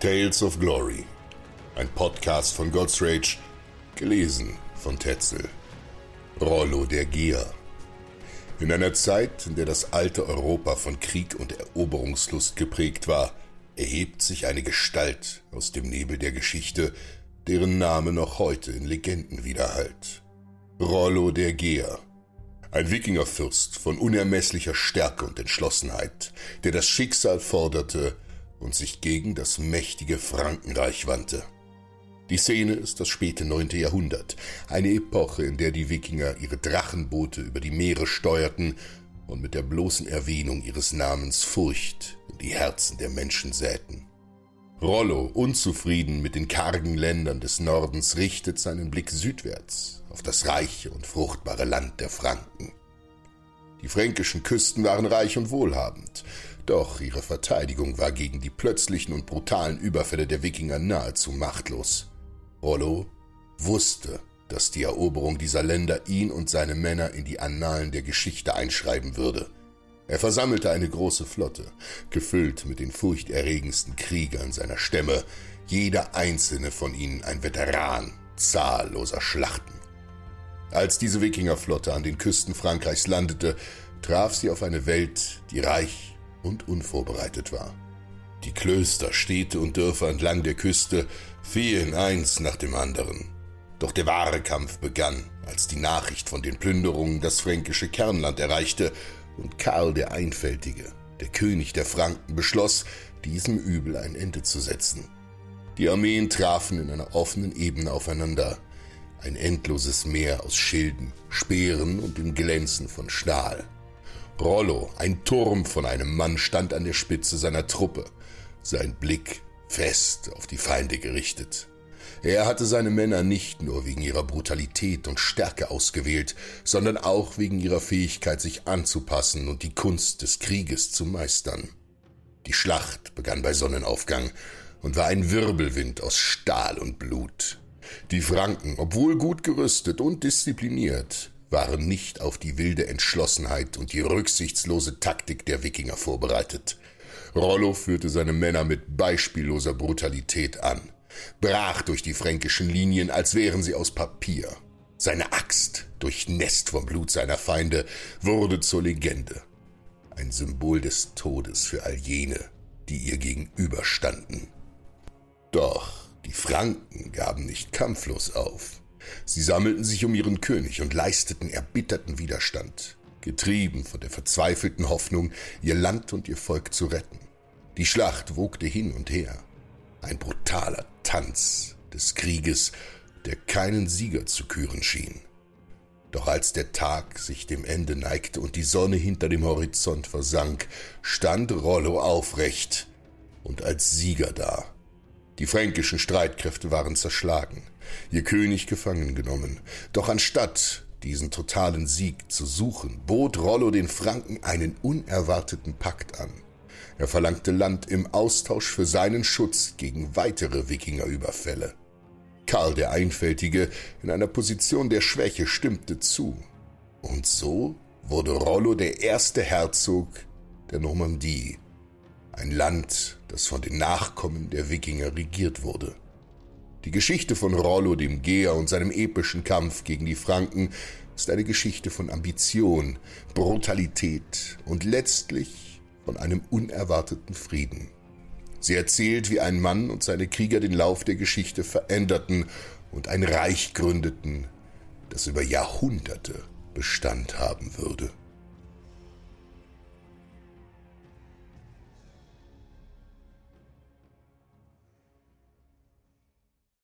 Tales of Glory. Ein Podcast von God's Rage, gelesen von Tetzel. Rollo der Geher. In einer Zeit, in der das alte Europa von Krieg und Eroberungslust geprägt war, erhebt sich eine Gestalt aus dem Nebel der Geschichte, deren Name noch heute in Legenden widerhallt. Rollo der Geher. Ein Wikingerfürst von unermesslicher Stärke und Entschlossenheit, der das Schicksal forderte und sich gegen das mächtige Frankenreich wandte. Die Szene ist das späte neunte Jahrhundert, eine Epoche, in der die Wikinger ihre Drachenboote über die Meere steuerten und mit der bloßen Erwähnung ihres Namens Furcht in die Herzen der Menschen säten. Rollo, unzufrieden mit den kargen Ländern des Nordens, richtet seinen Blick südwärts auf das reiche und fruchtbare Land der Franken. Die fränkischen Küsten waren reich und wohlhabend, doch ihre Verteidigung war gegen die plötzlichen und brutalen Überfälle der Wikinger nahezu machtlos. Rollo wusste, dass die Eroberung dieser Länder ihn und seine Männer in die Annalen der Geschichte einschreiben würde. Er versammelte eine große Flotte, gefüllt mit den furchterregendsten Kriegern seiner Stämme, jeder einzelne von ihnen ein Veteran zahlloser Schlachten. Als diese Wikingerflotte an den Küsten Frankreichs landete, traf sie auf eine Welt, die reich und unvorbereitet war. Die Klöster, Städte und Dörfer entlang der Küste fielen eins nach dem anderen. Doch der wahre Kampf begann, als die Nachricht von den Plünderungen das fränkische Kernland erreichte und Karl der Einfältige, der König der Franken, beschloss, diesem Übel ein Ende zu setzen. Die Armeen trafen in einer offenen Ebene aufeinander, ein endloses Meer aus Schilden, Speeren und dem Glänzen von Stahl. Rollo, ein Turm von einem Mann, stand an der Spitze seiner Truppe, sein Blick fest auf die Feinde gerichtet. Er hatte seine Männer nicht nur wegen ihrer Brutalität und Stärke ausgewählt, sondern auch wegen ihrer Fähigkeit, sich anzupassen und die Kunst des Krieges zu meistern. Die Schlacht begann bei Sonnenaufgang und war ein Wirbelwind aus Stahl und Blut. Die Franken, obwohl gut gerüstet und diszipliniert, waren nicht auf die wilde Entschlossenheit und die rücksichtslose Taktik der Wikinger vorbereitet. Rollo führte seine Männer mit beispielloser Brutalität an, brach durch die fränkischen Linien, als wären sie aus Papier. Seine Axt, durchnässt vom Blut seiner Feinde, wurde zur Legende. Ein Symbol des Todes für all jene, die ihr gegenüberstanden. Doch die Franken gaben nicht kampflos auf. Sie sammelten sich um ihren König und leisteten erbitterten Widerstand getrieben von der verzweifelten Hoffnung, ihr Land und ihr Volk zu retten. Die Schlacht wogte hin und her. Ein brutaler Tanz des Krieges, der keinen Sieger zu küren schien. Doch als der Tag sich dem Ende neigte und die Sonne hinter dem Horizont versank, stand Rollo aufrecht und als Sieger da. Die fränkischen Streitkräfte waren zerschlagen, ihr König gefangen genommen. Doch anstatt diesen totalen Sieg zu suchen, bot Rollo den Franken einen unerwarteten Pakt an. Er verlangte Land im Austausch für seinen Schutz gegen weitere Wikingerüberfälle. Karl der Einfältige in einer Position der Schwäche stimmte zu. Und so wurde Rollo der erste Herzog der Normandie, ein Land, das von den Nachkommen der Wikinger regiert wurde. Die Geschichte von Rollo dem Geher und seinem epischen Kampf gegen die Franken ist eine Geschichte von Ambition, Brutalität und letztlich von einem unerwarteten Frieden. Sie erzählt, wie ein Mann und seine Krieger den Lauf der Geschichte veränderten und ein Reich gründeten, das über Jahrhunderte Bestand haben würde.